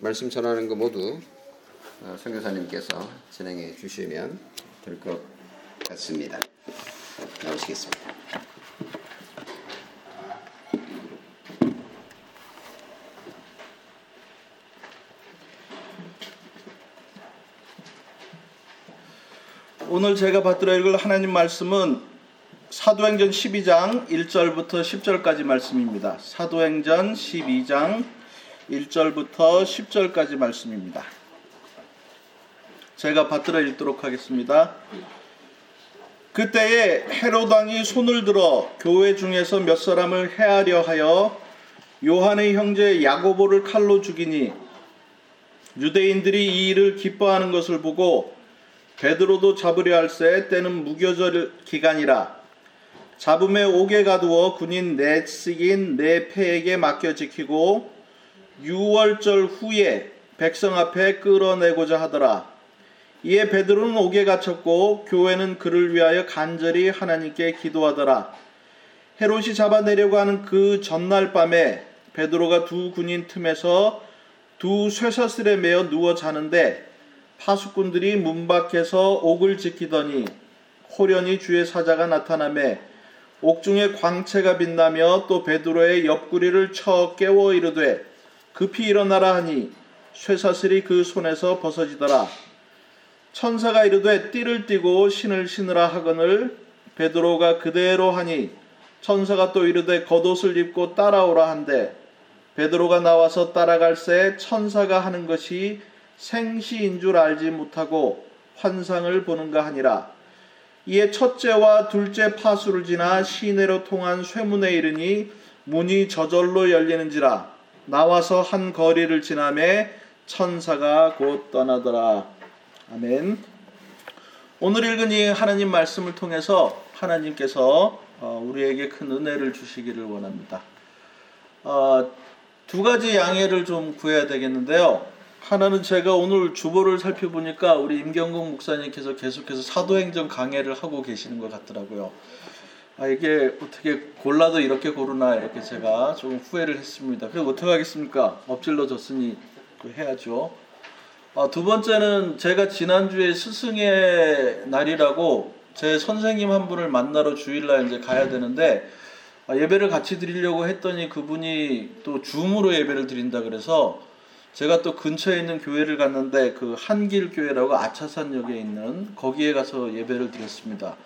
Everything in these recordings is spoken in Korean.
말씀 전하는 거 모두 어, 선교사님께서 진행해 주시면 될 것 같습니다. 나오시겠습니다. 오늘 제가 받들어 읽을 하나님 말씀은 사도행전 12장 1절부터 10절까지 말씀입니다. 사도행전 12장 1절부터 10절까지 말씀입니다. 제가 받들어 읽도록 하겠습니다. 그때에 헤로당이 손을 들어 교회 중에서 몇 사람을 해하려 하여 요한의 형제 야고보를 칼로 죽이니 유대인들이 이 일을 기뻐하는 것을 보고 베드로도 잡으려 할새 때는 무교절 기간이라 잡음에 옥에 가두어 군인 넷식인 네 패에게 맡겨 지키고 6월절 후에 백성 앞에 끌어내고자 하더라. 이에 베드로는 옥에 갇혔고 교회는 그를 위하여 간절히 하나님께 기도하더라. 헤롯이 잡아내려고 하는 그 전날 밤에 베드로가 두 군인 틈에서 두 쇠사슬에 매어 누워 자는데 파수꾼들이 문 밖에서 옥을 지키더니 호련히 주의 사자가 나타나매 옥중에 광채가 빛나며 또 베드로의 옆구리를 쳐 깨워 이르되 급히 일어나라 하니 쇠사슬이 그 손에서 벗어지더라. 천사가 이르되 띠를 띠고 신을 신으라 하거늘 베드로가 그대로 하니 천사가 또 이르되 겉옷을 입고 따라오라 한데 베드로가 나와서 따라갈새 천사가 하는 것이 생시인 줄 알지 못하고 환상을 보는가 하니라. 이에 첫째와 둘째 파수를 지나 시내로 통한 쇠문에 이르니 문이 저절로 열리는지라 나와서 한 거리를 지나매 천사가 곧 떠나더라. 아멘. 오늘 읽은 이 하나님 말씀을 통해서 하나님께서 어, 우리에게 큰 은혜를 주시기를 원합니다. 어, 두 가지 양해를 좀 구해야 되겠는데요. 하나는 제가 오늘 주보를 살펴보니까 우리 임경국 목사님께서 계속해서 사도행전 강해를 하고 계시는 것 같더라고요. 아, 이게 어떻게 골라도 이렇게 고르나 이렇게 제가 좀 후회를 했습니다. 그래서 어떻게 하겠습니까? 엎질러 졌으니 해야죠. 아, 두 번째는 제가 지난주에 스승의 날이라고 제 선생님 한 분을 만나러 주일날 이제 가야 되는데 아, 예배를 같이 드리려고 했더니 그분이 또 줌으로 예배를 드린다 그래서 제가 또 근처에 있는 교회를 갔는데 그 한길 교회라고 아차산역에 있는 거기에 가서 예배를 드렸습니다.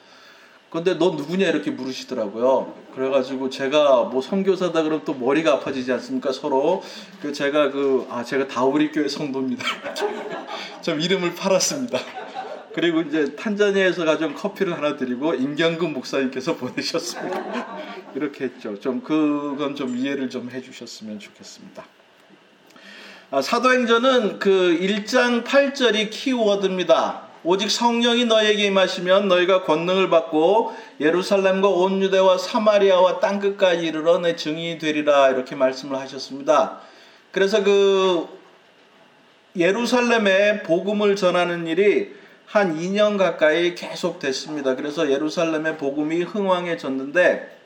근데 너 누구냐 이렇게 물으시더라고요. 그래가지고 제가 뭐 선교사다 그러면 또 머리가 아파지지 않습니까 서로. 그 제가 그 아 제가 다우리 교회 성도입니다. 좀 이름을 팔았습니다. 그리고 이제 탄자니아에서 가져온 커피를 하나 드리고 임경근 목사님께서 보내셨습니다. 이렇게 했죠. 좀 그건 좀 이해를 좀 해주셨으면 좋겠습니다. 아, 사도행전은 그 1장 8절이 키워드입니다. 오직 성령이 너에게 임하시면 너희가 권능을 받고 예루살렘과 온 유대와 사마리아와 땅 끝까지 이르러 내 증인이 되리라 이렇게 말씀을 하셨습니다. 그래서 그 예루살렘에 복음을 전하는 일이 한 2년 가까이 계속 됐습니다. 그래서 예루살렘의 복음이 흥왕해졌는데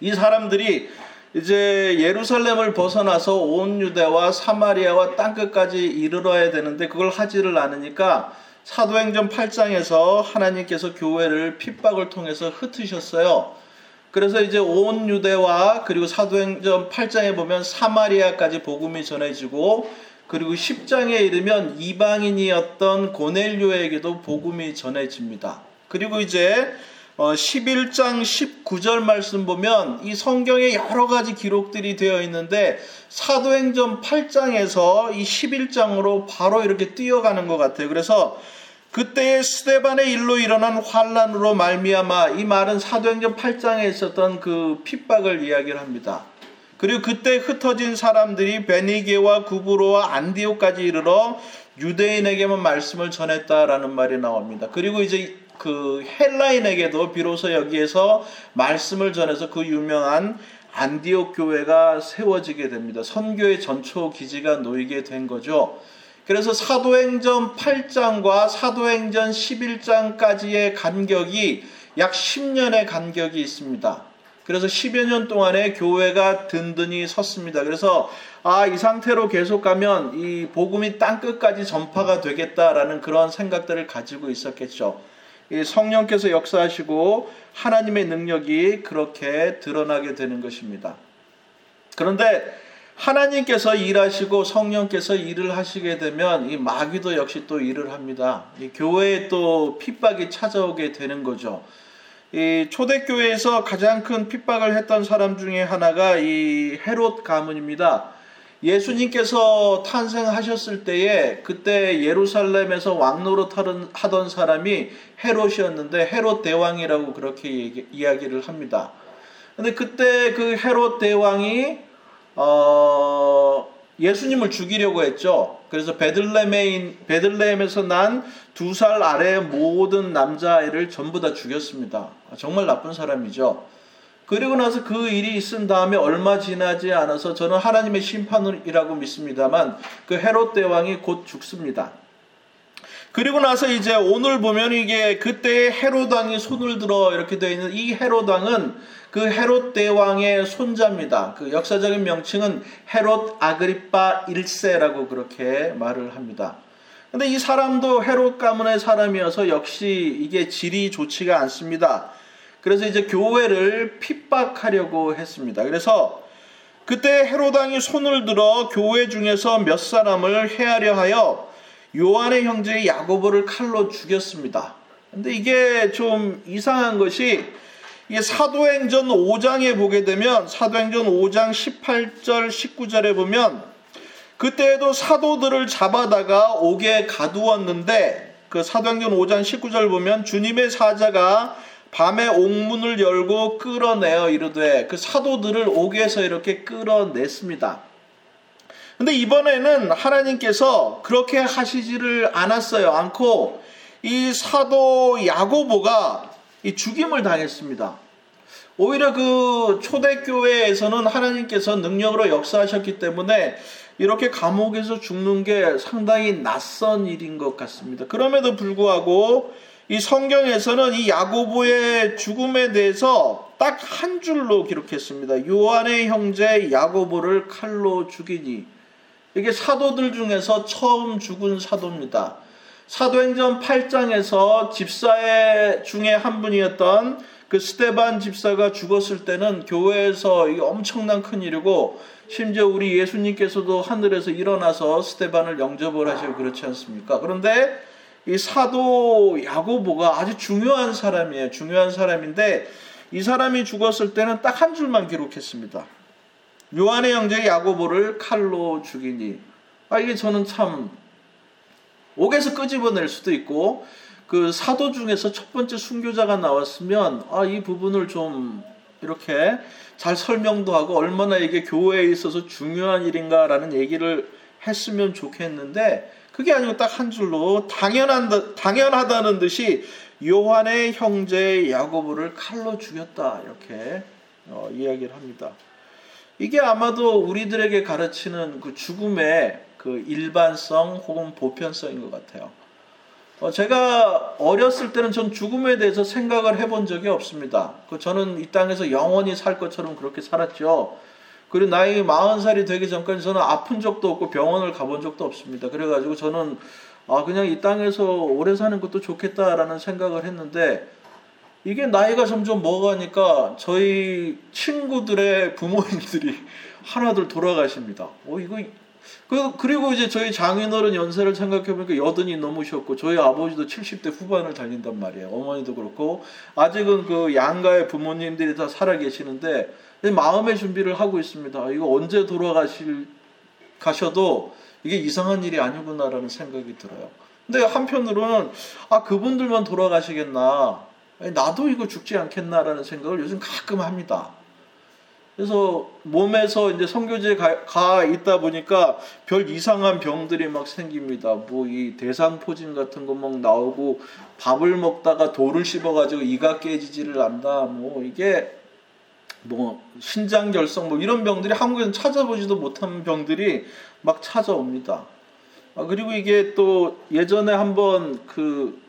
이 사람들이 이제 예루살렘을 벗어나서 온 유대와 사마리아와 땅 끝까지 이르러야 되는데 그걸 하지를 않으니까 사도행전 8장에서 하나님께서 교회를 핍박을 통해서 흩으셨어요. 그래서 이제 온 유대와 그리고 사도행전 8장에 보면 사마리아까지 복음이 전해지고 그리고 10장에 이르면 이방인이었던 고넬료에게도 복음이 전해집니다. 그리고 이제 11장 어, 19절 말씀 보면 이 성경에 여러 가지 기록들이 되어 있는데 사도행전 8장에서 이 11장으로 바로 이렇게 뛰어가는 것 같아요. 그래서 그때의 스테반의 일로 일어난 환란으로 말미암아 이 말은 사도행전 8장에 있었던 그 핍박을 이야기를 합니다. 그리고 그때 흩어진 사람들이 베니게와 구브로와 안디오까지 이르러 유대인에게만 말씀을 전했다라는 말이 나옵니다. 그리고 이제 그 헬라인에게도 비로소 여기에서 말씀을 전해서 그 유명한 안디옥 교회가 세워지게 됩니다. 선교의 전초 기지가 놓이게 된 거죠. 그래서 사도행전 8장과 사도행전 11장까지의 간격이 약 10년의 간격이 있습니다. 그래서 10여 년 동안에 교회가 든든히 섰습니다. 그래서 아, 이 상태로 계속 가면 이 복음이 땅 끝까지 전파가 되겠다라는 그런 생각들을 가지고 있었겠죠. 이 성령께서 역사하시고 하나님의 능력이 그렇게 드러나게 되는 것입니다. 그런데 하나님께서 일하시고 성령께서 일을 하시게 되면 이 마귀도 역시 또 일을 합니다. 이 교회에 또 핍박이 찾아오게 되는 거죠. 이 초대교회에서 가장 큰 핍박을 했던 사람 중에 하나가 이 헤롯 가문입니다. 예수님께서 탄생하셨을 때에 그때 예루살렘에서 왕노릇 하던 사람이 헤롯이었는데 헤롯 대왕이라고 그렇게 이야기를 합니다. 근데 그때 그 헤롯 대왕이 어, 예수님을 죽이려고 했죠. 그래서 베들레헴에 베들레헴에서 난 두 살 아래의 모든 남자아이를 전부 다 죽였습니다. 정말 나쁜 사람이죠. 그리고 나서 그 일이 있은 다음에 얼마 지나지 않아서 저는 하나님의 심판이라고 믿습니다만 그 헤롯 대왕이 곧 죽습니다. 그리고 나서 이제 오늘 보면 이게 그때 헤롯 왕이 손을 들어 이렇게 되어 있는 이 헤롯 왕은 그 헤롯 대왕의 손자입니다. 그 역사적인 명칭은 헤롯 아그리파 1세라고 그렇게 말을 합니다. 근데 이 사람도 헤롯 가문의 사람이어서 역시 이게 질이 좋지가 않습니다. 그래서 이제 교회를 핍박하려고 했습니다. 그래서 그때 헤롯 왕이 손을 들어 교회 중에서 몇 사람을 해하려 하여 요한의 형제 야고보를 칼로 죽였습니다. 근데 이게 좀 이상한 것이 이 사도행전 5장에 보게 되면 사도행전 5장 18절 19절에 보면 그때에도 사도들을 잡아다가 옥에 가두었는데 그 사도행전 5장 19절 보면 주님의 사자가 밤에 옥문을 열고 끌어내어 이르되 그 사도들을 옥에서 이렇게 끌어냈습니다. 근데 이번에는 하나님께서 그렇게 하시지를 않았어요. 않고 이 사도 야고보가 이 죽임을 당했습니다. 오히려 그 초대교회에서는 하나님께서 능력으로 역사하셨기 때문에 이렇게 감옥에서 죽는 게 상당히 낯선 일인 것 같습니다. 그럼에도 불구하고 이 성경에서는 이 야고보의 죽음에 대해서 딱 한 줄로 기록했습니다. 요한의 형제 야고보를 칼로 죽이니 이게 사도들 중에서 처음 죽은 사도입니다. 사도행전 8장에서 집사의 중에 한 분이었던 그 스테반 집사가 죽었을 때는 교회에서 이게 엄청난 큰 일이고 심지어 우리 예수님께서도 하늘에서 일어나서 스테반을 영접을 하시고 그렇지 않습니까? 그런데 이 사도 야고보가 아주 중요한 사람이에요. 중요한 사람인데 이 사람이 죽었을 때는 딱 한 줄만 기록했습니다. 요한의 형제 야고보를 칼로 죽이니. 아 이게 저는 참 옥에서 끄집어낼 수도 있고 그 사도 중에서 첫 번째 순교자가 나왔으면 아 이 부분을 좀 이렇게 잘 설명도 하고 얼마나 이게 교회에 있어서 중요한 일인가라는 얘기를 했으면 좋겠는데 그게 아니고 딱 한 줄로 당연한 당연하다는 듯이 요한의 형제 야고보를 칼로 죽였다 이렇게 어, 이야기를 합니다. 이게 아마도 우리들에게 가르치는 그 죽음의 그 일반성 혹은 보편성인 것 같아요. 어, 제가 어렸을 때는 전 죽음에 대해서 생각을 해본 적이 없습니다. 그 저는 이 땅에서 영원히 살 것처럼 그렇게 살았죠. 그리고 나이 40살이 되기 전까지 저는 아픈 적도 없고 병원을 가본 적도 없습니다. 그래가지고 저는 아, 그냥 이 땅에서 오래 사는 것도 좋겠다라는 생각을 했는데 이게 나이가 점점 먹어가니까 저희 친구들의 부모님들이 하나둘 돌아가십니다. 어, 이거 그, 그리고 이제 저희 장인어른 연세를 생각해보니까 여든이 넘으셨고, 저희 아버지도 70대 후반을 달린단 말이에요. 어머니도 그렇고, 아직은 그 양가의 부모님들이 다 살아계시는데, 마음의 준비를 하고 있습니다. 이거 언제 돌아가실, 가셔도 이게 이상한 일이 아니구나라는 생각이 들어요. 근데 한편으로는, 아, 그분들만 돌아가시겠나. 나도 이거 죽지 않겠나라는 생각을 요즘 가끔 합니다. 그래서 몸에서 이제 성교제 가, 가, 있다 보니까 별 이상한 병들이 막 생깁니다. 뭐 이 대상포진 같은 거 막 나오고 밥을 먹다가 돌을 씹어가지고 이가 깨지지를 않다. 뭐 이게 뭐 신장 결석 뭐 이런 병들이 한국에는 찾아보지도 못한 병들이 막 찾아옵니다. 아, 그리고 이게 또 예전에 한번 그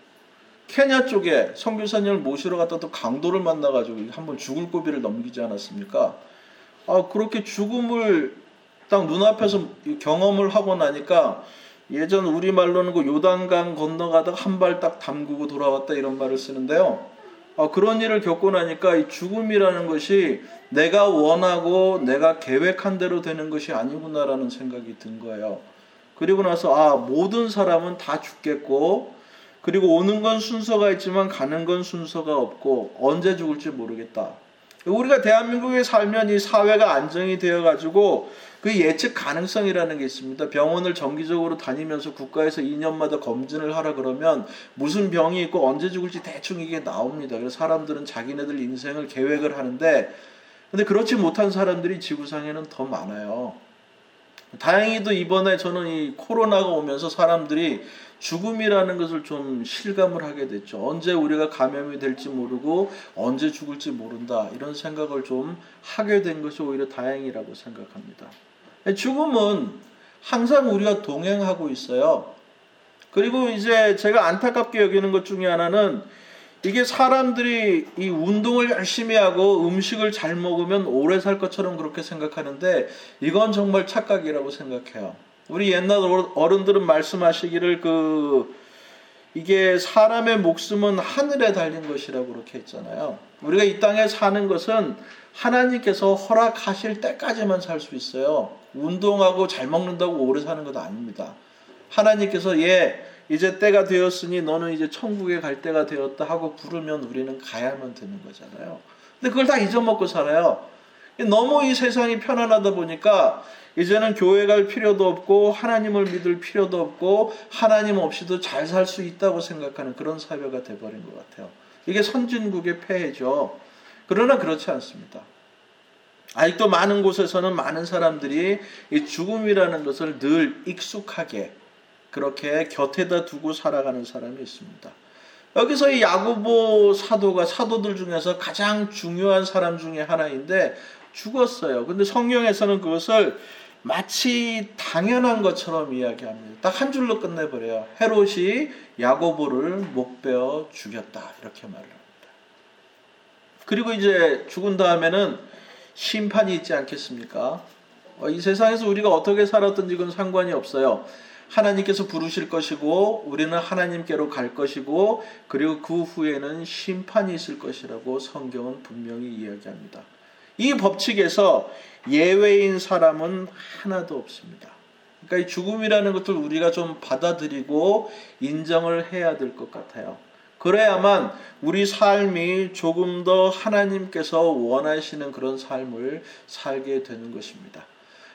케냐 쪽에 선교사님을 모시러 갔다 또 강도를 만나가지고 한번 죽을 고비를 넘기지 않았습니까? 아 그렇게 죽음을 딱 눈앞에서 경험을 하고 나니까 예전 우리 말로는 그 요단강 건너가다가 한 발 딱 담그고 돌아왔다 이런 말을 쓰는데요. 아, 그런 일을 겪고 나니까 이 죽음이라는 것이 내가 원하고 내가 계획한 대로 되는 것이 아니구나라는 생각이 든 거예요. 그리고 나서 아 모든 사람은 다 죽겠고 그리고 오는 건 순서가 있지만 가는 건 순서가 없고 언제 죽을지 모르겠다. 우리가 대한민국에 살면 이 사회가 안정이 되어 가지고 그 예측 가능성이라는 게 있습니다. 병원을 정기적으로 다니면서 국가에서 2년마다 검진을 하라 그러면 무슨 병이 있고 언제 죽을지 대충 이게 나옵니다. 그래서 사람들은 자기네들 인생을 계획을 하는데 근데 그렇지 못한 사람들이 지구상에는 더 많아요. 다행히도 이번에 저는 이 코로나가 오면서 사람들이 죽음이라는 것을 좀 실감을 하게 됐죠. 언제 우리가 감염이 될지 모르고 언제 죽을지 모른다. 이런 생각을 좀 하게 된 것이 오히려 다행이라고 생각합니다. 죽음은 항상 우리가 동행하고 있어요. 그리고 이제 제가 안타깝게 여기는 것 중에 하나는 이게 사람들이 이 운동을 열심히 하고 음식을 잘 먹으면 오래 살 것처럼 그렇게 생각하는데 이건 정말 착각이라고 생각해요. 우리 옛날 어른들은 말씀하시기를 그 이게 사람의 목숨은 하늘에 달린 것이라고 그렇게 했잖아요. 우리가 이 땅에 사는 것은 하나님께서 허락하실 때까지만 살 수 있어요. 운동하고 잘 먹는다고 오래 사는 것도 아닙니다. 하나님께서 예 이제 때가 되었으니 너는 이제 천국에 갈 때가 되었다 하고 부르면 우리는 가야만 되는 거잖아요. 근데 그걸 다 잊어먹고 살아요. 너무 이 세상이 편안하다 보니까 이제는 교회 갈 필요도 없고 하나님을 믿을 필요도 없고 하나님 없이도 잘 살 수 있다고 생각하는 그런 사회가 돼버린 것 같아요. 이게 선진국의 폐해죠. 그러나 그렇지 않습니다. 아직도 많은 곳에서는 많은 사람들이 이 죽음이라는 것을 늘 익숙하게 그렇게 곁에다 두고 살아가는 사람이 있습니다. 여기서 이 야고보 사도가 사도들 중에서 가장 중요한 사람 중에 하나인데 죽었어요. 근데 성경에서는 그것을 마치 당연한 것처럼 이야기합니다. 딱 한 줄로 끝내버려요. 헤롯이 야고보를 목베어 죽였다. 이렇게 말을 합니다. 그리고 이제 죽은 다음에는 심판이 있지 않겠습니까? 어, 이 세상에서 우리가 어떻게 살았든지 그건 상관이 없어요. 하나님께서 부르실 것이고 우리는 하나님께로 갈 것이고 그리고 그 후에는 심판이 있을 것이라고 성경은 분명히 이야기합니다. 이 법칙에서 예외인 사람은 하나도 없습니다. 그러니까 이 죽음이라는 것을 우리가 좀 받아들이고 인정을 해야 될 것 같아요. 그래야만 우리 삶이 조금 더 하나님께서 원하시는 그런 삶을 살게 되는 것입니다.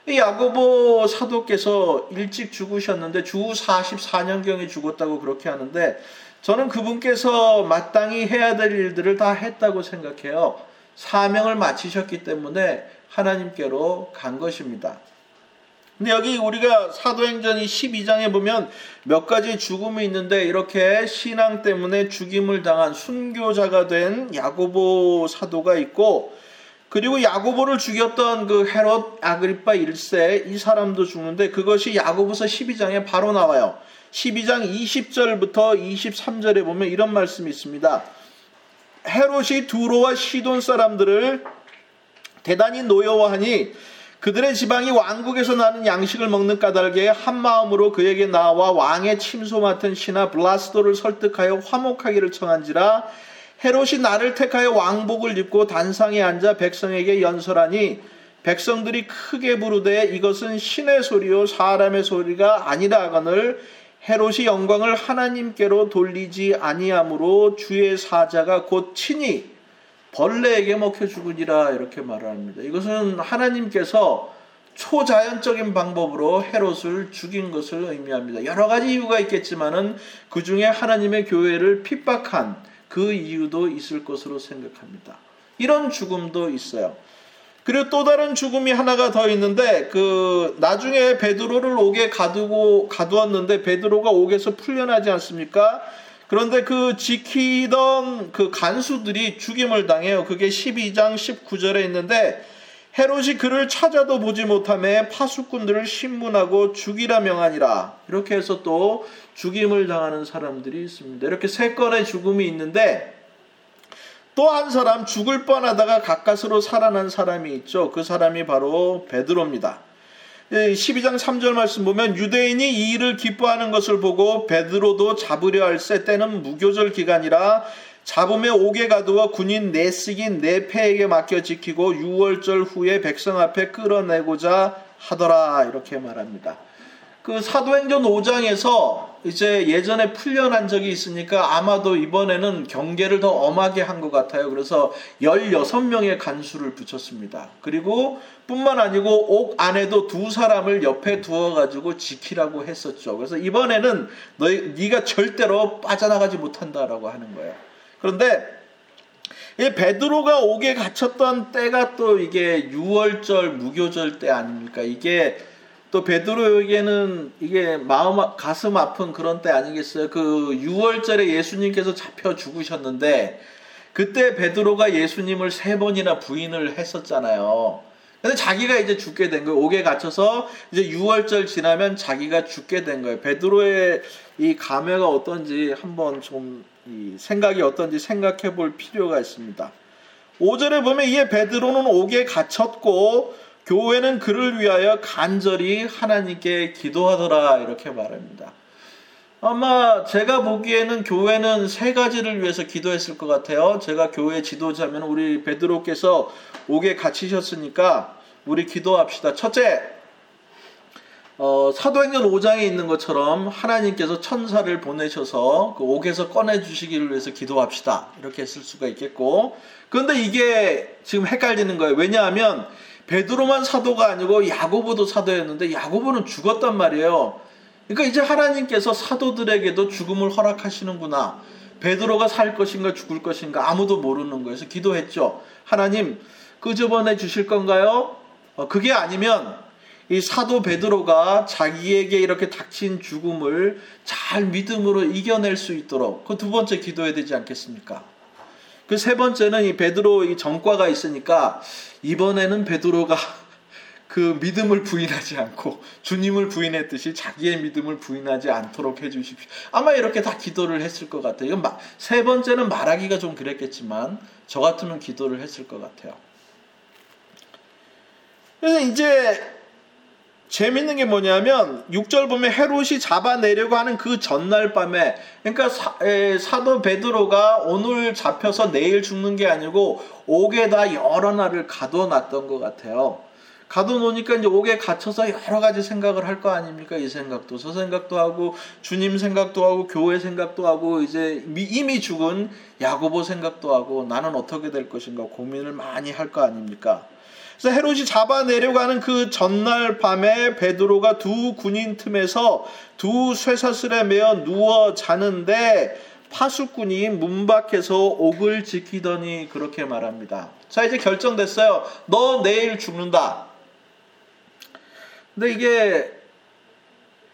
야고보 사도께서 일찍 죽으셨는데 주 44년경에 죽었다고 그렇게 하는데 저는 그분께서 마땅히 해야 될 일들을 다 했다고 생각해요. 사명을 마치셨기 때문에 하나님께로 간 것입니다. 근데 여기 우리가 사도행전 이 12장에 보면 몇 가지 죽음이 있는데 이렇게 신앙 때문에 죽임을 당한 순교자가 된 야고보 사도가 있고 그리고 야고보를 죽였던 그 헤롯 아그리파 1세 이 사람도 죽는데 그것이 야고보서 12장에 바로 나와요. 12장 20절부터 23절에 보면 이런 말씀이 있습니다. 헤롯이 두로와 시돈 사람들을 대단히 노여워하니 그들의 지방이 왕국에서 나는 양식을 먹는 까닭에 한 마음으로 그에게 나와 왕의 침소 맡은 신하 블라스도를 설득하여 화목하기를 청한지라 헤롯이 나를 택하여 왕복을 입고 단상에 앉아 백성에게 연설하니 백성들이 크게 부르되 이것은 신의 소리요 사람의 소리가 아니라 하거늘 헤롯이 영광을 하나님께로 돌리지 아니하므로 주의 사자가 곧 친히 벌레에게 먹혀 죽으니라 이렇게 말을 합니다. 이것은 하나님께서 초자연적인 방법으로 헤롯을 죽인 것을 의미합니다. 여러 가지 이유가 있겠지만은 그 중에 하나님의 교회를 핍박한 그 이유도 있을 것으로 생각합니다. 이런 죽음도 있어요. 그리고 또 다른 죽음이 하나가 더 있는데 그 나중에 베드로를 옥에 가두고 가두었는데 베드로가 옥에서 풀려나지 않습니까? 그런데 그 지키던 그 간수들이 죽임을 당해요. 그게 12장 19절에 있는데 헤롯이 그를 찾아도 보지 못함에 파수꾼들을 신문하고 죽이라 명하니라. 이렇게 해서 또 죽임을 당하는 사람들이 있습니다. 이렇게 세 건의 죽음이 있는데 또 한 사람 죽을 뻔하다가 가까스로 살아난 사람이 있죠. 그 사람이 바로 베드로입니다. 12장 3절 말씀 보면 유대인이 이 일을 기뻐하는 것을 보고 베드로도 잡으려 할새 때는 무교절 기간이라 잡음에 옥에 가두어 군인 내식인 내패에게 맡겨 지키고 6월절 후에 백성 앞에 끌어내고자 하더라 이렇게 말합니다. 그 사도행전 5장에서 이제 예전에 풀려난 적이 있으니까 아마도 이번에는 경계를 더 엄하게 한 것 같아요. 그래서 16명의 간수를 붙였습니다. 그리고 뿐만 아니고 옥 안에도 두 사람을 옆에 두어 가지고 지키라고 했었죠. 그래서 이번에는 너희 네가 절대로 빠져나가지 못한다라고 하는 거예요. 그런데 이 베드로가 옥에 갇혔던 때가 또 이게 6월절 무교절 때 아닙니까? 이게 또 베드로에게는 이게 마음 가슴 아픈 그런 때 아니겠어요? 그 6월절에 예수님께서 잡혀 죽으셨는데 그때 베드로가 예수님을 세 번이나 부인을 했었잖아요. 근데 자기가 이제 죽게 된 거예요. 옥에 갇혀서 이제 6월절 지나면 자기가 죽게 된 거예요. 베드로의 이 감회가 어떤지 한번 좀 생각이 어떤지 생각해 볼 필요가 있습니다. 5절에 보면 이에 베드로는 옥에 갇혔고 교회는 그를 위하여 간절히 하나님께 기도하더라 이렇게 말합니다. 아마 제가 보기에는 교회는 세 가지를 위해서 기도했을 것 같아요. 제가 교회 지도자면 우리 베드로께서 옥에 갇히셨으니까 우리 기도합시다. 첫째, 어, 사도행전 5장에 있는 것처럼 하나님께서 천사를 보내셔서 그 옥에서 꺼내 주시기를 위해서 기도합시다. 이렇게 했을 수가 있겠고. 그런데 이게 지금 헷갈리는 거예요. 왜냐하면 베드로만 사도가 아니고 야고보도 사도였는데 야고보는 죽었단 말이에요. 그러니까 이제 하나님께서 사도들에게도 죽음을 허락하시는구나. 베드로가 살 것인가 죽을 것인가 아무도 모르는 거예요. 그래서 기도했죠. 하나님 끄집어내 주실 건가요? 어, 그게 아니면 이 사도 베드로가 자기에게 이렇게 닥친 죽음을 잘 믿음으로 이겨낼 수 있도록 그 두 번째 기도해야 되지 않겠습니까? 그 세 번째는 이 베드로 이 전과가 있으니까 이번에는 베드로가 그 믿음을 부인하지 않고 주님을 부인했듯이 자기의 믿음을 부인하지 않도록 해주십시오. 아마 이렇게 다 기도를 했을 것 같아요. 이건 세 번째는 말하기가 좀 그랬겠지만 저 같으면 기도를 했을 것 같아요. 그래서 이제 재밌는 게 뭐냐면 6절 보면 헤롯이 잡아내려고 하는 그 전날 밤에 그러니까 사, 에, 사도 베드로가 오늘 잡혀서 내일 죽는 게 아니고 옥에다 여러 날을 가둬놨던 것 같아요. 가둬놓으니까 이제 옥에 갇혀서 여러 가지 생각을 할 거 아닙니까? 이 생각도 저 생각도 하고 주님 생각도 하고 교회 생각도 하고 이제 이미 죽은 야고보 생각도 하고 나는 어떻게 될 것인가 고민을 많이 할 거 아닙니까? 그래서 헤롯이 잡아내려가는 그 전날 밤에 베드로가 두 군인 틈에서 두 쇠사슬에 매어 누워 자는데 파수꾼이 문 밖에서 옥을 지키더니 그렇게 말합니다. 자, 이제 결정됐어요. 너 내일 죽는다. 근데 이게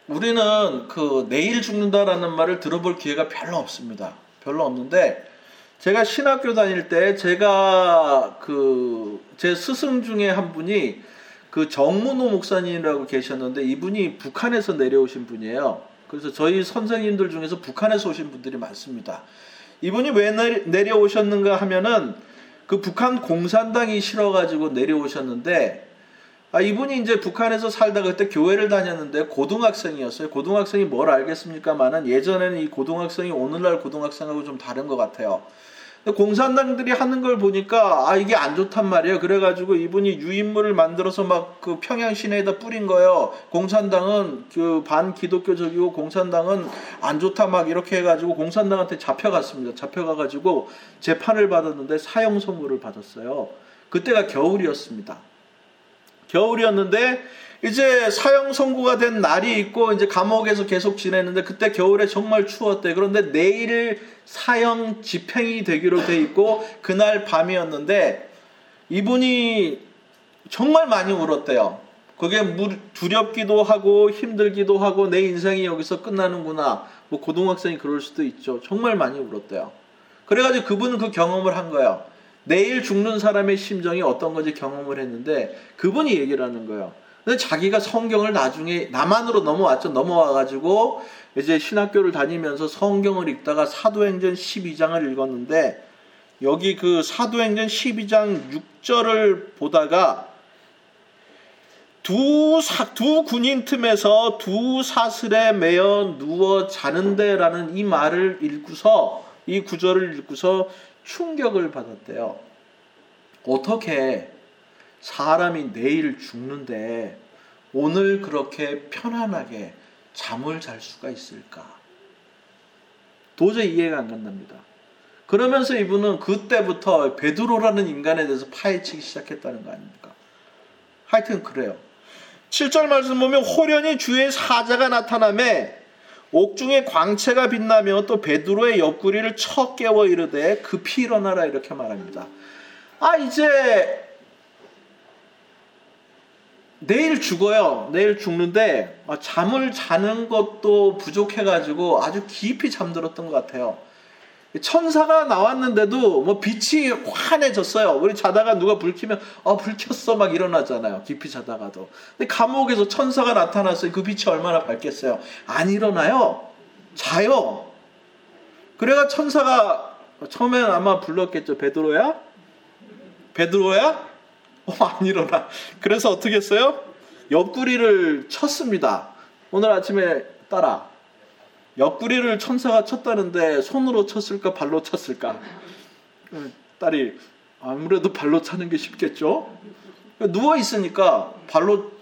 우리는 그 내일 죽는다라는 말을 들어볼 기회가 별로 없습니다. 별로 없는데 제가 신학교 다닐 때 제가 그 제 스승 중에 한 분이 그 정문호 목사님이라고 계셨는데 이분이 북한에서 내려오신 분이에요. 그래서 저희 선생님들 중에서 북한에서 오신 분들이 많습니다. 이분이 왜 내려오셨는가 하면은 그 북한 공산당이 싫어가지고 내려오셨는데 아, 이분이 이제 북한에서 살다가 그때 교회를 다녔는데 고등학생이었어요. 고등학생이 뭘 알겠습니까만은 예전에는 이 고등학생이 오늘날 고등학생하고 좀 다른 것 같아요. 공산당들이 하는 걸 보니까 아 이게 안 좋단 말이에요. 그래가지고 이분이 유인물을 만들어서 막 그 평양 시내에다 뿌린 거예요. 공산당은 그 반 기독교적이고 공산당은 안 좋다 막 이렇게 해가지고 공산당한테 잡혀갔습니다. 잡혀가가지고 재판을 받았는데 사형 선고를 받았어요. 그때가 겨울이었습니다. 겨울이었는데 이제 사형 선고가 된 날이 있고 이제 감옥에서 계속 지냈는데 그때 겨울에 정말 추웠대. 그런데 내일 사형 집행이 되기로 돼 있고 그날 밤이었는데 이분이 정말 많이 울었대요. 그게 두렵기도 하고 힘들기도 하고 내 인생이 여기서 끝나는구나. 뭐 고등학생이 그럴 수도 있죠. 정말 많이 울었대요. 그래가지고 그분은 그 경험을 한 거예요. 내일 죽는 사람의 심정이 어떤 건지 경험을 했는데 그분이 얘기를 하는 거예요. 근데 자기가 성경을 나중에 남한으로 넘어왔죠. 넘어와가지고 이제 신학교를 다니면서 성경을 읽다가 사도행전 12장을 읽었는데 여기 그 사도행전 12장 6절을 보다가 두, 사, 두 군인 틈에서 두 사슬에 매어 누워 자는데라는 이 말을 읽고서 이 구절을 읽고서 충격을 받았대요. 어떻게 사람이 내일 죽는데 오늘 그렇게 편안하게 잠을 잘 수가 있을까? 도저히 이해가 안 간답니다. 그러면서 이분은 그때부터 베드로라는 인간에 대해서 파헤치기 시작했다는 거 아닙니까? 하여튼 그래요. 7절 말씀 보면 호련히 주의 사자가 나타남에 옥중에 광채가 빛나며 또 베드로의 옆구리를 쳐 깨워 이르되 급히 일어나라 이렇게 말합니다. 아 이제 내일 죽어요. 내일 죽는데 아, 잠을 자는 것도 부족해가지고 아주 깊이 잠들었던 것 같아요. 천사가 나왔는데도 뭐 빛이 환해졌어요. 우리 자다가 누가 불 켜면 어, 불 켰어 막 일어나잖아요. 깊이 자다가도. 근데 감옥에서 천사가 나타났어요. 그 빛이 얼마나 밝겠어요. 안 일어나요. 자요. 그래가 천사가 처음엔 아마 불렀겠죠. 베드로야? 베드로야? 어, 안 일어나. 그래서 어떻게 했어요? 옆구리를 쳤습니다. 오늘 아침에 따라 옆구리를 천사가 쳤다는데 손으로 쳤을까 발로 쳤을까? 딸이 아무래도 발로 차는 게 쉽겠죠. 누워 있으니까 발로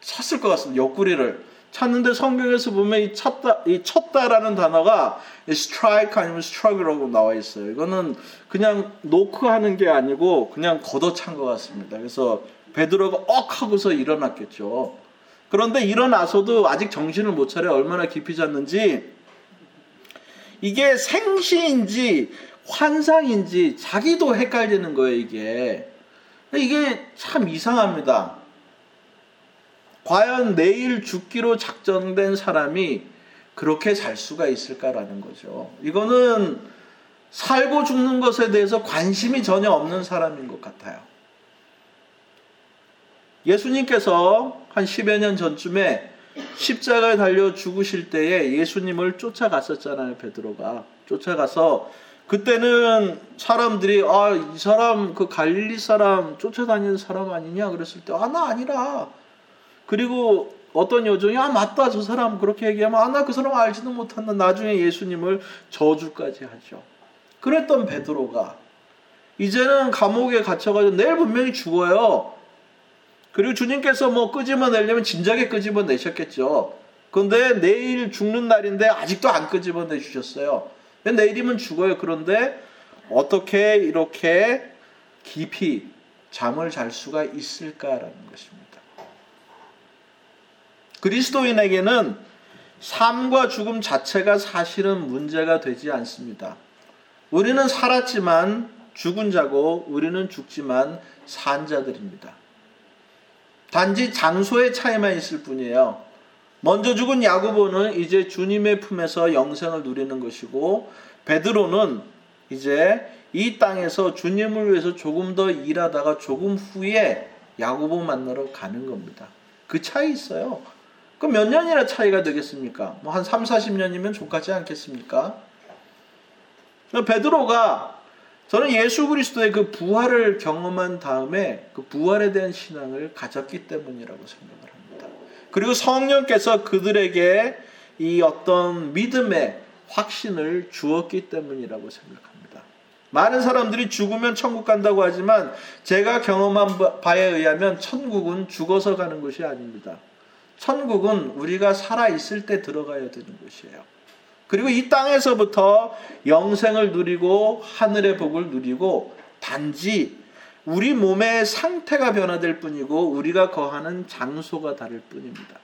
찼을 것 같습니다. 옆구리를 찼는데 성경에서 보면 이 쳤다, 이 쳤다라는 단어가 strike 아니면 struggle라고 나와 있어요. 이거는 그냥 노크하는 게 아니고 그냥 걷어찬 것 같습니다. 그래서 베드로가 억 하고서 일어났겠죠. 그런데 일어나서도 아직 정신을 못 차려 얼마나 깊이 잤는지 이게 생시인지 환상인지 자기도 헷갈리는 거예요, 이게. 이게 참 이상합니다. 과연 내일 죽기로 작정된 사람이 그렇게 잘 수가 있을까라는 거죠. 이거는 살고 죽는 것에 대해서 관심이 전혀 없는 사람인 것 같아요. 예수님께서 한 10여 년 전쯤에 십자가에 달려 죽으실 때에 예수님을 쫓아갔었잖아요, 베드로가. 쫓아가서 그때는 사람들이 아, 이 사람 그 갈릴리 사람 쫓아다니는 사람 아니냐 그랬을 때 아, 나 아니라. 그리고 어떤 여종이 아, 맞다. 저 사람 그렇게 얘기하면 아, 나 그 사람 알지도 못한다. 나중에 예수님을 저주까지 하죠. 그랬던 베드로가 이제는 감옥에 갇혀가지고 내일 분명히 죽어요. 그리고 주님께서 뭐 끄집어내려면 진작에 끄집어내셨겠죠. 그런데 내일 죽는 날인데 아직도 안 끄집어내 주셨어요. 내일이면 죽어요. 그런데 어떻게 이렇게 깊이 잠을 잘 수가 있을까라는 것입니다. 그리스도인에게는 삶과 죽음 자체가 사실은 문제가 되지 않습니다. 우리는 살았지만 죽은 자고 우리는 죽지만 산 자들입니다. 단지 장소의 차이만 있을 뿐이에요. 먼저 죽은 야고보는 이제 주님의 품에서 영생을 누리는 것이고 베드로는 이제 이 땅에서 주님을 위해서 조금 더 일하다가 조금 후에 야고보 만나러 가는 겁니다. 그 차이 있어요. 그럼 몇 년이나 차이가 되겠습니까? 뭐 한 3, 40년이면 족하지 않겠습니까? 베드로가 저는 예수 그리스도의 그 부활을 경험한 다음에 그 부활에 대한 신앙을 가졌기 때문이라고 생각을 합니다. 그리고 성령께서 그들에게 이 어떤 믿음의 확신을 주었기 때문이라고 생각합니다. 많은 사람들이 죽으면 천국 간다고 하지만 제가 경험한 바에 의하면 천국은 죽어서 가는 것이 아닙니다. 천국은 우리가 살아있을 때 들어가야 되는 곳이에요. 그리고 이 땅에서부터 영생을 누리고 하늘의 복을 누리고 단지 우리 몸의 상태가 변화될 뿐이고 우리가 거하는 장소가 다를 뿐입니다.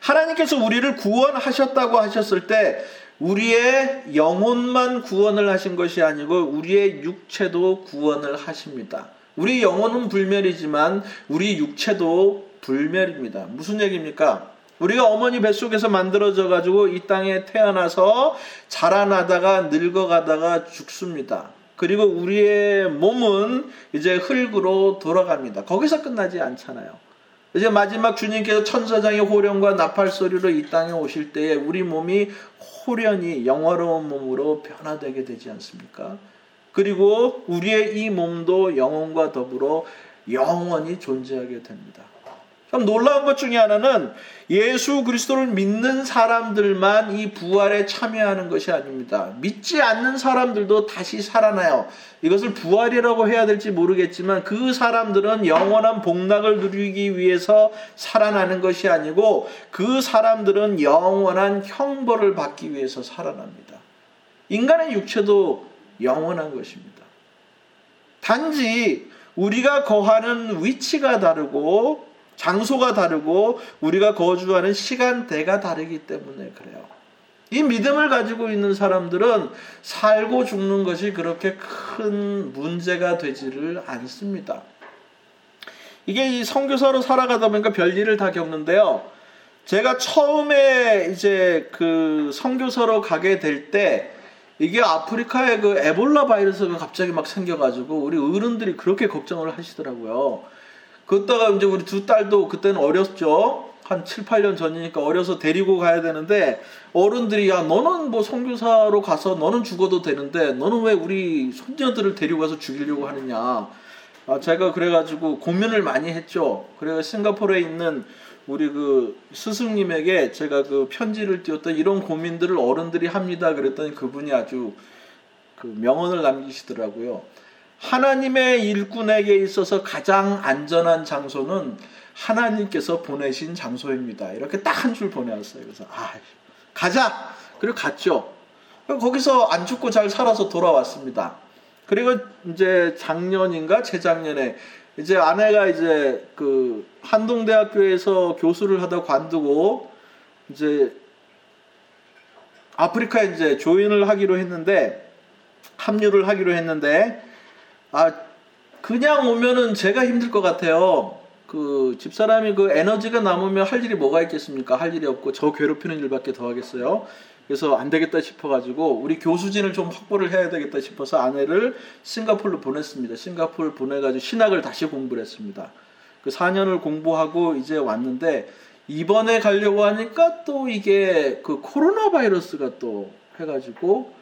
하나님께서 우리를 구원하셨다고 하셨을 때 우리의 영혼만 구원을 하신 것이 아니고 우리의 육체도 구원을 하십니다. 우리 영혼은 불멸이지만 우리 육체도 불멸입니다. 무슨 얘기입니까? 우리가 어머니 뱃속에서 만들어져 가지고 이 땅에 태어나서 자라나다가 늙어가다가 죽습니다. 그리고 우리의 몸은 이제 흙으로 돌아갑니다. 거기서 끝나지 않잖아요. 이제 마지막 주님께서 천사장의 호령과 나팔 소리로 이 땅에 오실 때에 우리 몸이 호련히 영화로운 몸으로 변화되게 되지 않습니까? 그리고 우리의 이 몸도 영혼과 더불어 영원히 존재하게 됩니다. 참 놀라운 것 중에 하나는 예수 그리스도를 믿는 사람들만 이 부활에 참여하는 것이 아닙니다. 믿지 않는 사람들도 다시 살아나요. 이것을 부활이라고 해야 될지 모르겠지만 그 사람들은 영원한 복락을 누리기 위해서 살아나는 것이 아니고 그 사람들은 영원한 형벌을 받기 위해서 살아납니다. 인간의 육체도 영원한 것입니다. 단지 우리가 거하는 위치가 다르고 장소가 다르고 우리가 거주하는 시간대가 다르기 때문에 그래요. 이 믿음을 가지고 있는 사람들은 살고 죽는 것이 그렇게 큰 문제가 되지를 않습니다. 이게 이 선교사로 살아가다 보니까 별일을 다 겪는데요. 제가 처음에 이제 그 선교사로 가게 될 때 이게 아프리카에 그 에볼라 바이러스가 갑자기 막 생겨가지고 우리 어른들이 그렇게 걱정을 하시더라고요. 그때가 이제 우리 두 딸도 그때는 어렸죠. 한 7, 8년 전이니까 어려서 데리고 가야 되는데 어른들이 야 너는 뭐 선교사로 가서 너는 죽어도 되는데 너는 왜 우리 손녀들을 데리고 가서 죽이려고 하느냐. 아, 제가 그래가지고 고민을 많이 했죠. 그래서 싱가포르에 있는 우리 그 스승님에게 제가 그 편지를 띄웠던 이런 고민들을 어른들이 합니다. 그랬더니 그분이 아주 그 명언을 남기시더라고요. 하나님의 일꾼에게 있어서 가장 안전한 장소는 하나님께서 보내신 장소입니다. 이렇게 딱 한 줄 보내왔어요. 그래서 아 가자. 그리고 갔죠. 거기서 안 죽고 잘 살아서 돌아왔습니다. 그리고 이제 작년인가 재작년에 이제 아내가 이제 그 한동대학교에서 교수를 하다 관두고 이제 아프리카에 이제 조인을 하기로 했는데 합류를 하기로 했는데 아 그냥 오면은 제가 힘들 것 같아요. 그 집사람이 그 에너지가 남으면 할 일이 뭐가 있겠습니까? 할 일이 없고 저 괴롭히는 일밖에 더 하겠어요. 그래서 안 되겠다 싶어가지고 우리 교수진을 좀 확보를 해야 되겠다 싶어서 아내를 싱가폴로 보냈습니다. 싱가폴 보내가지고 신학을 다시 공부를 했습니다. 그 4년을 공부하고 이제 왔는데 이번에 가려고 하니까 또 이게 그 코로나 바이러스가 또 해가지고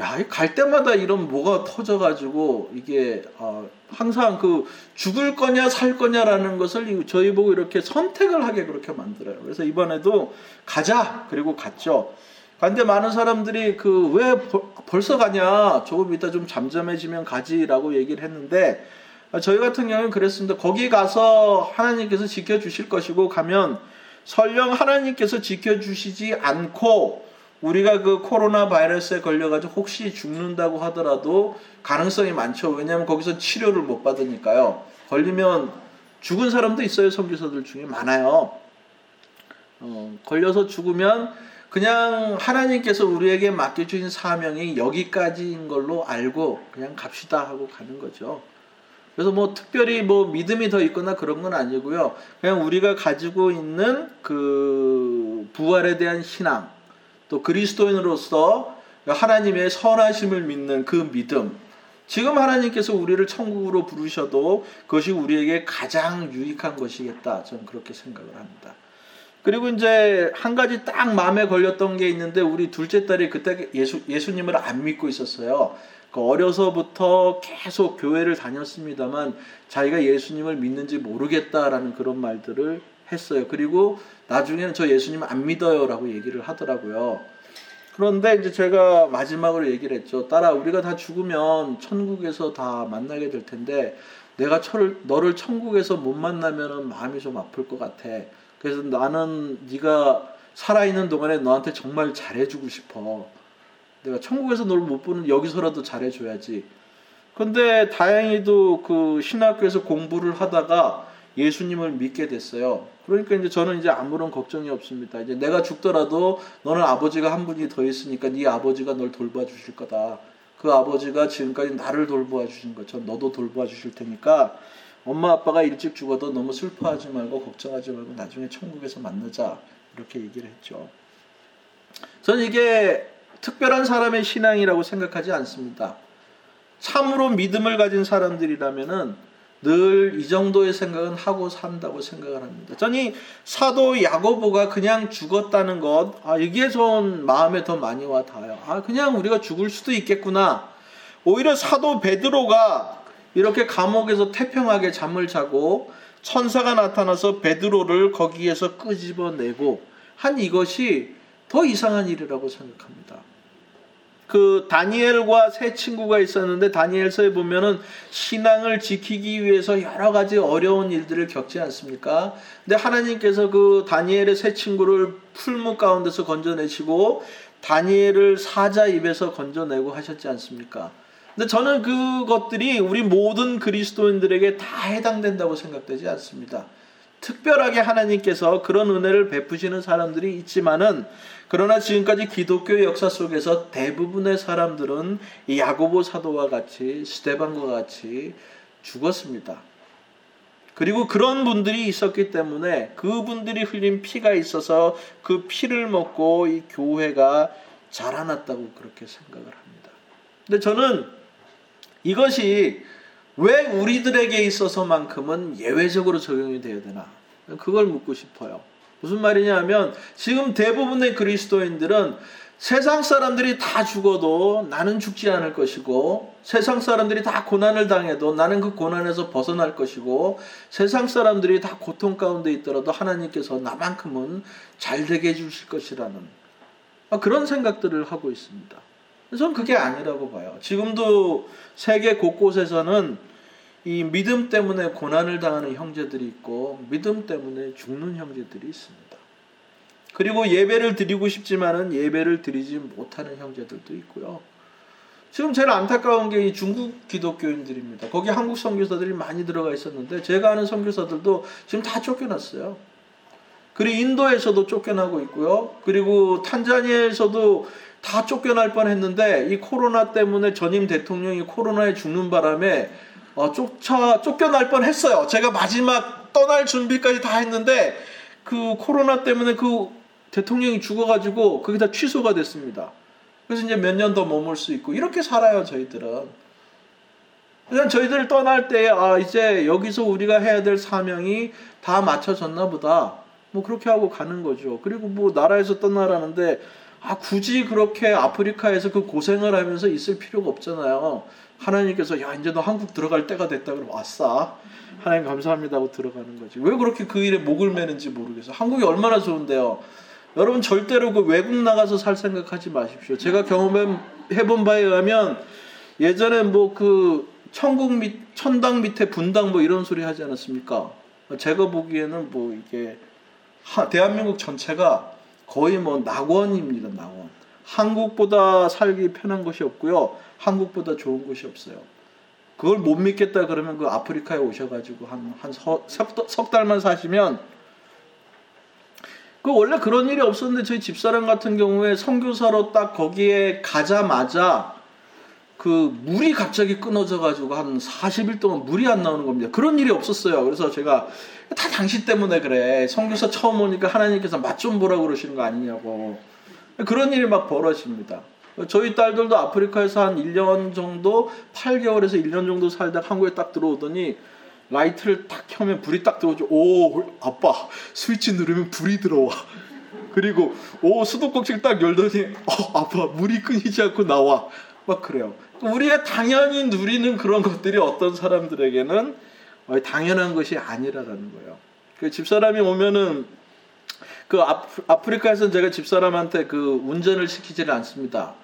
야, 갈 때마다 이런 뭐가 터져가지고 이게 어, 항상 그 죽을 거냐 살 거냐라는 것을 저희 보고 이렇게 선택을 하게 그렇게 만들어요. 그래서 이번에도 가자 그리고 갔죠. 근데 많은 사람들이 그 왜 벌써 가냐 조금 이따 좀 잠잠해지면 가지라고 얘기를 했는데 저희 같은 경우는 그랬습니다. 거기 가서 하나님께서 지켜주실 것이고 가면 설령 하나님께서 지켜주시지 않고 우리가 그 코로나 바이러스에 걸려가지고 혹시 죽는다고 하더라도 가능성이 많죠. 왜냐하면 거기서 치료를 못 받으니까요. 걸리면 죽은 사람도 있어요. 선교사들 중에 많아요. 어, 걸려서 죽으면 그냥 하나님께서 우리에게 맡겨주신 사명이 여기까지인 걸로 알고 그냥 갑시다 하고 가는 거죠. 그래서 뭐 특별히 뭐 믿음이 더 있거나 그런 건 아니고요. 그냥 우리가 가지고 있는 그 부활에 대한 신앙, 또 그리스도인으로서 하나님의 선하심을 믿는 그 믿음. 지금 하나님께서 우리를 천국으로 부르셔도 그것이 우리에게 가장 유익한 것이겠다. 저는 그렇게 생각을 합니다. 그리고 이제 한 가지 딱 마음에 걸렸던 게 있는데 우리 둘째 딸이 그때 예수, 예수님을 안 믿고 있었어요. 그 어려서부터 계속 교회를 다녔습니다만 자기가 예수님을 믿는지 모르겠다라는 그런 말들을 했어요. 그리고 나중에는 저 예수님 안 믿어요라고 얘기를 하더라고요. 그런데 이제 제가 마지막으로 얘기를 했죠. 딸아, 우리가 다 죽으면 천국에서 다 만나게 될 텐데 내가 철을, 너를 천국에서 못 만나면 마음이 좀 아플 것 같아. 그래서 나는 네가 살아있는 동안에 너한테 정말 잘해주고 싶어. 내가 천국에서 널못 보는 여기서라도 잘해줘야지. 근데 다행히도 그 신학교에서 공부를 하다가 예수님을 믿게 됐어요. 그러니까 이제 저는 이제 아무런 걱정이 없습니다. 이제 내가 죽더라도 너는 아버지가 한 분이 더 있으니까 네 아버지가 널 돌봐 주실 거다. 그 아버지가 지금까지 나를 돌보아 주신 것처럼 너도 돌보아 주실 테니까 엄마 아빠가 일찍 죽어도 너무 슬퍼하지 말고 걱정하지 말고 나중에 천국에서 만나자 이렇게 얘기를 했죠. 저는 이게 특별한 사람의 신앙이라고 생각하지 않습니다. 참으로 믿음을 가진 사람들이라면은 늘 이 정도의 생각은 하고 산다고 생각을 합니다. 저는 사도 야고보가 그냥 죽었다는 것, 아, 이게 전 마음에 더 많이 와 닿아요. 아, 그냥 우리가 죽을 수도 있겠구나. 오히려 사도 베드로가 이렇게 감옥에서 태평하게 잠을 자고 천사가 나타나서 베드로를 거기에서 끄집어내고 한 이것이 더 이상한 일이라고 생각합니다. 그 다니엘과 세 친구가 있었는데 다니엘서에 보면은 신앙을 지키기 위해서 여러 가지 어려운 일들을 겪지 않습니까? 근데 하나님께서 그 다니엘의 세 친구를 풀무 가운데서 건져내시고 다니엘을 사자 입에서 건져내고 하셨지 않습니까? 근데 저는 그것들이 우리 모든 그리스도인들에게 다 해당된다고 생각되지 않습니다. 특별하게 하나님께서 그런 은혜를 베푸시는 사람들이 있지만은 그러나 지금까지 기독교 역사 속에서 대부분의 사람들은 이 야고보 사도와 같이 스테반과 같이 죽었습니다. 그리고 그런 분들이 있었기 때문에 그분들이 흘린 피가 있어서 그 피를 먹고 이 교회가 자라났다고 그렇게 생각을 합니다. 근데 저는 이것이 왜 우리들에게 있어서만큼은 예외적으로 적용이 되어야 되나? 그걸 묻고 싶어요. 무슨 말이냐 하면 지금 대부분의 그리스도인들은 세상 사람들이 다 죽어도 나는 죽지 않을 것이고 세상 사람들이 다 고난을 당해도 나는 그 고난에서 벗어날 것이고 세상 사람들이 다 고통 가운데 있더라도 하나님께서 나만큼은 잘 되게 해 주실 것이라는 그런 생각들을 하고 있습니다. 저는 그게 아니라고 봐요. 지금도 세계 곳곳에서는 이 믿음 때문에 고난을 당하는 형제들이 있고 믿음 때문에 죽는 형제들이 있습니다. 그리고 예배를 드리고 싶지만은 예배를 드리지 못하는 형제들도 있고요. 지금 제일 안타까운 게 이 중국 기독교인들입니다. 거기 한국 선교사들이 많이 들어가 있었는데 제가 아는 선교사들도 지금 다 쫓겨났어요. 그리고 인도에서도 쫓겨나고 있고요. 그리고 탄자니아에서도 다 쫓겨날 뻔했는데 이 코로나 때문에 전임 대통령이 코로나에 죽는 바람에 어, 쫓아 쫓겨날 뻔했어요. 제가 마지막 떠날 준비까지 다 했는데 그 코로나 때문에 그 대통령이 죽어가지고 그게 다 취소가 됐습니다. 그래서 이제 몇 년 더 머물 수 있고 이렇게 살아요 저희들은. 그냥 저희들 떠날 때 아 이제 여기서 우리가 해야 될 사명이 다 맞춰졌나 보다. 뭐 그렇게 하고 가는 거죠. 그리고 뭐 나라에서 떠나라는데 아 굳이 그렇게 아프리카에서 그 고생을 하면서 있을 필요가 없잖아요. 하나님께서 야 이제 너 한국 들어갈 때가 됐다 그러면 왔어 하나님 감사합니다 하고 들어가는 거지. 왜 그렇게 그 일에 목을 매는지 모르겠어. 한국이 얼마나 좋은데요. 여러분 절대로 그 외국 나가서 살 생각하지 마십시오. 제가 경험해 본 바에 의하면 예전에 뭐 그 천국 밑 천당 밑에 분당 뭐 이런 소리 하지 않았습니까? 제가 보기에는 뭐 이게 대한민국 전체가 거의 뭐 낙원입니다. 낙원. 한국보다 살기 편한 곳이 없고요. 한국보다 좋은 곳이 없어요. 그걸 못 믿겠다 그러면 그 아프리카에 오셔가지고 한, 한 석, 석 달만 사시면 그 원래 그런 일이 없었는데 저희 집사람 같은 경우에 선교사로 딱 거기에 가자마자 그 물이 갑자기 끊어져 가지고 한 40일 동안 물이 안 나오는 겁니다. 그런 일이 없었어요. 그래서 제가 다 당신 때문에 그래. 선교사 처음 오니까 하나님께서 맛 좀 보라고 그러시는 거 아니냐고. 그런 일이 막 벌어집니다. 저희 딸들도 아프리카에서 한 1년 정도, 8개월에서 1년 정도 살다 한국에 딱 들어오더니 라이트를 딱 켜면 불이 딱 들어오죠. 오, 아빠, 스위치 누르면 불이 들어와. 그리고 오, 수도꼭지를 딱 열더니 어, 아빠, 물이 끊이지 않고 나와. 막 그래요. 우리가 당연히 누리는 그런 것들이 어떤 사람들에게는 당연한 것이 아니라라는 거예요. 그 집사람이 오면은 그 아프리카에서는 제가 집사람한테 그 운전을 시키지를 않습니다.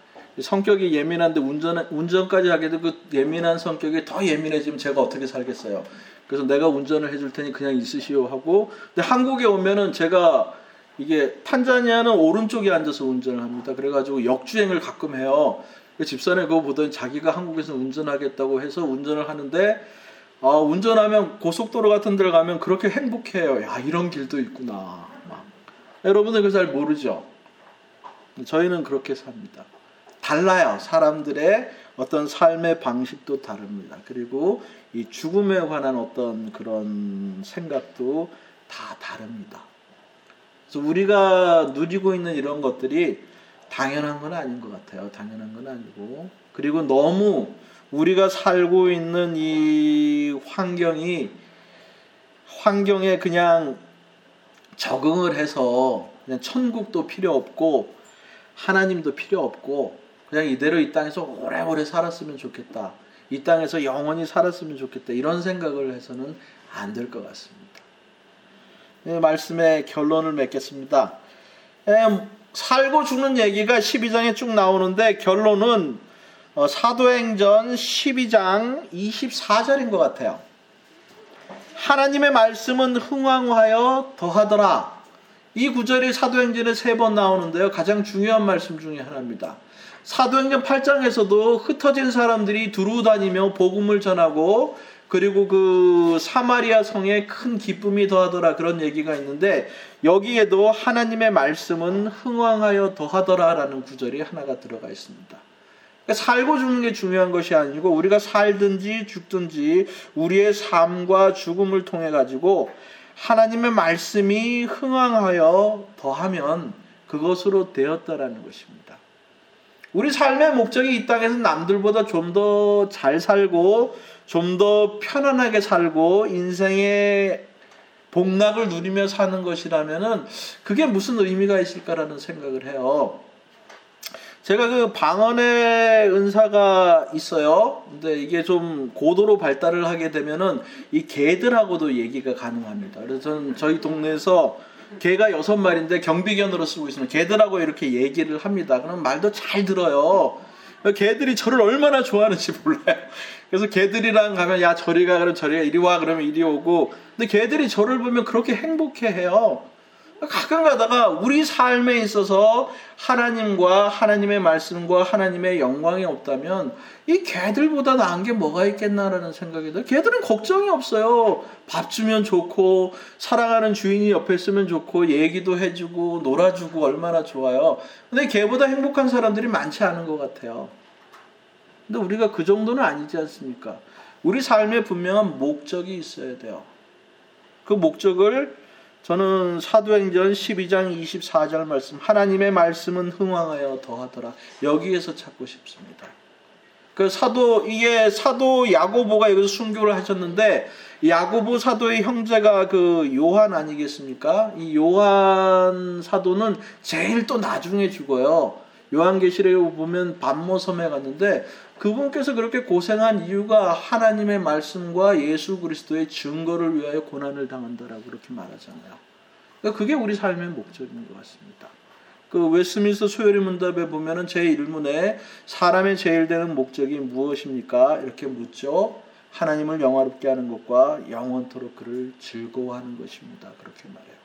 성격이 예민한데 운전 운전까지 하게 되고 그 예민한 성격이 더 예민해지면 제가 어떻게 살겠어요. 그래서 내가 운전을 해줄 테니 그냥 있으시오 하고 근데 한국에 오면은 제가 이게 탄자니아는 오른쪽에 앉아서 운전을 합니다. 그래가지고 역주행을 가끔 해요. 그 집사람이 그거 보더니 자기가 한국에서 운전하겠다고 해서 운전을 하는데 아, 운전하면 고속도로 같은 데를 가면 그렇게 행복해요. 야 이런 길도 있구나. 막. 여러분들 그잘 모르죠. 저희는 그렇게 삽니다. 달라요. 사람들의 어떤 삶의 방식도 다릅니다. 그리고 이 죽음에 관한 어떤 그런 생각도 다 다릅니다. 그래서 우리가 누리고 있는 이런 것들이 당연한 건 아닌 것 같아요. 당연한 건 아니고. 그리고 너무 우리가 살고 있는 이 환경이 환경에 그냥 적응을 해서 그냥 천국도 필요 없고 하나님도 필요 없고 그냥 이대로 이 땅에서 오래오래 살았으면 좋겠다. 이 땅에서 영원히 살았으면 좋겠다. 이런 생각을 해서는 안 될 것 같습니다. 네, 말씀의 결론을 맺겠습니다. 에, 살고 죽는 얘기가 12장에 쭉 나오는데 결론은 어, 사도행전 12장 24절인 것 같아요. 하나님의 말씀은 흥왕하여 더하더라. 이 구절이 사도행전에 세 번 나오는데요. 가장 중요한 말씀 중에 하나입니다. 사도행전 8장에서도 흩어진 사람들이 두루 다니며 복음을 전하고 그리고 그 사마리아 성에 큰 기쁨이 더하더라 그런 얘기가 있는데 여기에도 하나님의 말씀은 흥왕하여 더하더라라는 구절이 하나가 들어가 있습니다. 그러니까 살고 죽는 게 중요한 것이 아니고 우리가 살든지 죽든지 우리의 삶과 죽음을 통해 가지고 하나님의 말씀이 흥왕하여 더하면 그것으로 되었다라는 것입니다. 우리 삶의 목적이 이 땅에서 남들보다 좀 더 잘 살고 좀 더 편안하게 살고 인생의 복락을 누리며 사는 것이라면은 그게 무슨 의미가 있을까라는 생각을 해요. 제가 그 방언의 은사가 있어요. 근데 이게 좀 고도로 발달을 하게 되면은 이 개들하고도 얘기가 가능합니다. 그래서 저는 저희 동네에서 개가 여섯 마리인데 경비견으로 쓰고 있습니다. 개들하고 이렇게 얘기를 합니다. 그럼 말도 잘 들어요. 개들이 저를 얼마나 좋아하는지 몰라요. 그래서 개들이랑 가면 야 저리 가 그러면 저리 가 이리 와 그러면 이리 오고 근데 개들이 저를 보면 그렇게 행복해해요. 가끔 가다가 우리 삶에 있어서 하나님과 하나님의 말씀과 하나님의 영광이 없다면 이 개들보다 나은 게 뭐가 있겠나라는 생각이 들어요. 개들은 걱정이 없어요. 밥 주면 좋고 사랑하는 주인이 옆에 있으면 좋고 얘기도 해주고 놀아주고 얼마나 좋아요. 근데 개보다 행복한 사람들이 많지 않은 것 같아요. 근데 우리가 그 정도는 아니지 않습니까? 우리 삶에 분명한 목적이 있어야 돼요. 그 목적을 저는 사도행전 12장 24절 말씀 하나님의 말씀은 흥왕하여 더하더라 여기에서 찾고 싶습니다. 그 사도 이게 사도 야고보가 여기서 순교를 하셨는데 야고보 사도의 형제가 그 요한 아니겠습니까? 이 요한 사도는 제일 또 나중에 죽어요. 요한계시록에 보면 반모섬에 갔는데 그분께서 그렇게 고생한 이유가 하나님의 말씀과 예수 그리스도의 증거를 위하여 고난을 당한다라고 그렇게 말하잖아요. 그러니까 그게 우리 삶의 목적인 것 같습니다. 그 웨스민스터 소요리 문답에 보면은 제 1문에 사람의 제일 되는 목적이 무엇입니까? 이렇게 묻죠. 하나님을 영화롭게 하는 것과 영원토록 그를 즐거워하는 것입니다. 그렇게 말해요.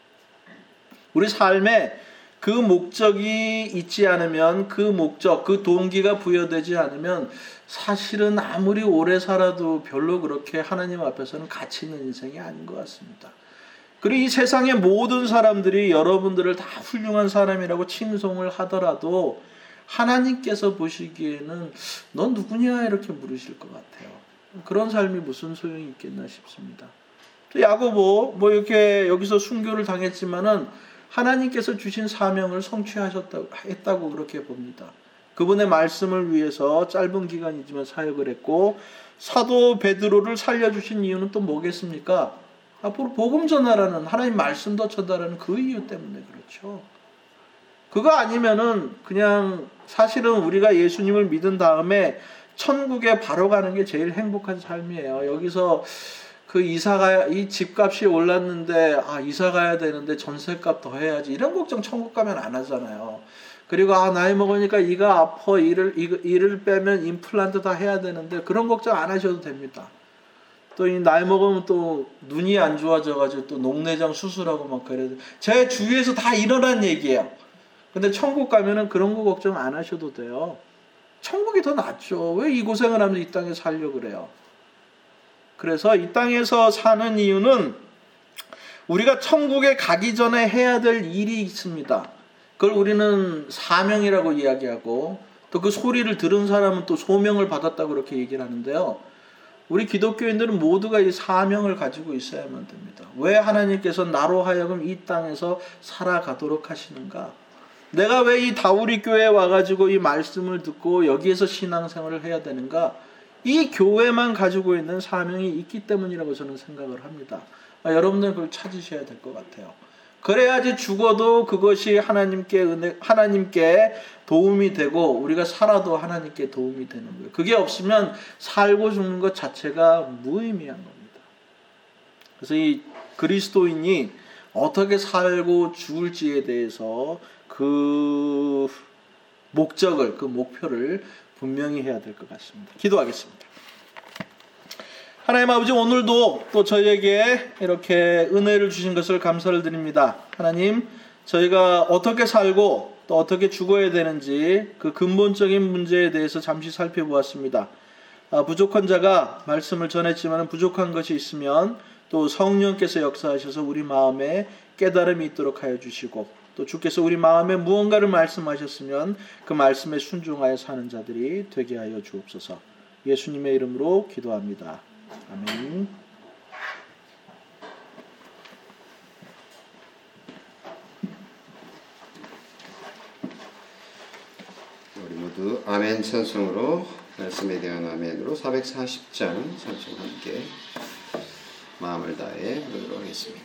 우리 삶에 그 목적이 있지 않으면 그 목적, 그 동기가 부여되지 않으면 사실은 아무리 오래 살아도 별로 그렇게 하나님 앞에서는 가치 있는 인생이 아닌 것 같습니다. 그리고 이 세상의 모든 사람들이 여러분들을 다 훌륭한 사람이라고 칭송을 하더라도 하나님께서 보시기에는 넌 누구냐 이렇게 물으실 것 같아요. 그런 삶이 무슨 소용이 있겠나 싶습니다. 야고보 뭐 이렇게 여기서 순교를 당했지만은 하나님께서 주신 사명을 성취하셨다고 했다고 그렇게 봅니다. 그분의 말씀을 위해서 짧은 기간이지만 사역을 했고 사도 베드로를 살려 주신 이유는 또 뭐겠습니까? 앞으로 복음 전하라는 하나님 말씀 더 전하라는 그 이유 때문에 그렇죠. 그거 아니면은 그냥 사실은 우리가 예수님을 믿은 다음에 천국에 바로 가는 게 제일 행복한 삶이에요. 여기서 그 이사가 이 집값이 올랐는데 아 이사 가야 되는데 전세값 더 해야지 이런 걱정 천국 가면 안 하잖아요. 그리고 아 나이 먹으니까 이가 아파 이를 이를 빼면 임플란트 다 해야 되는데 그런 걱정 안 하셔도 됩니다. 또 이 나이 먹으면 또 눈이 안 좋아져 가지고 또 녹내장 수술하고 막 그래야 돼. 제 주위에서 다 일어난 얘기예요. 근데 천국 가면은 그런 거 걱정 안 하셔도 돼요. 천국이 더 낫죠. 왜 이 고생을 하면서 이 땅에 살려 그래요? 그래서 이 땅에서 사는 이유는 우리가 천국에 가기 전에 해야 될 일이 있습니다. 그걸 우리는 사명이라고 이야기하고 또 그 소리를 들은 사람은 또 소명을 받았다고 그렇게 얘기를 하는데요. 우리 기독교인들은 모두가 이 사명을 가지고 있어야만 됩니다. 왜 하나님께서 나로 하여금 이 땅에서 살아가도록 하시는가? 내가 왜 이 다우리 교회에 와가지고 이 말씀을 듣고 여기에서 신앙생활을 해야 되는가? 이 교회만 가지고 있는 사명이 있기 때문이라고 저는 생각을 합니다. 아, 여러분들 그걸 찾으셔야 될 것 같아요. 그래야지 죽어도 그것이 하나님께 은혜, 하나님께 도움이 되고 우리가 살아도 하나님께 도움이 되는 거예요. 그게 없으면 살고 죽는 것 자체가 무의미한 겁니다. 그래서 이 그리스도인이 어떻게 살고 죽을지에 대해서 그 목적을, 그 목표를 분명히 해야 될 것 같습니다. 기도하겠습니다. 하나님 아버지 오늘도 또 저희에게 이렇게 은혜를 주신 것을 감사를 드립니다. 하나님 저희가 어떻게 살고 또 어떻게 죽어야 되는지 그 근본적인 문제에 대해서 잠시 살펴보았습니다. 아, 부족한 자가 말씀을 전했지만 부족한 것이 있으면 또 성령께서 역사하셔서 우리 마음에 깨달음이 있도록 하여 주시고 또 주께서 우리 마음에 무언가를 말씀하셨으면 그 말씀에 순종하여 사는 자들이 되게 하여 주옵소서. 예수님의 이름으로 기도합니다. 아멘. 우리 모두 아멘 찬송으로 말씀에 대한 아멘으로 440장 찬송 함께 마음을 다해 부르도록 하겠습니다.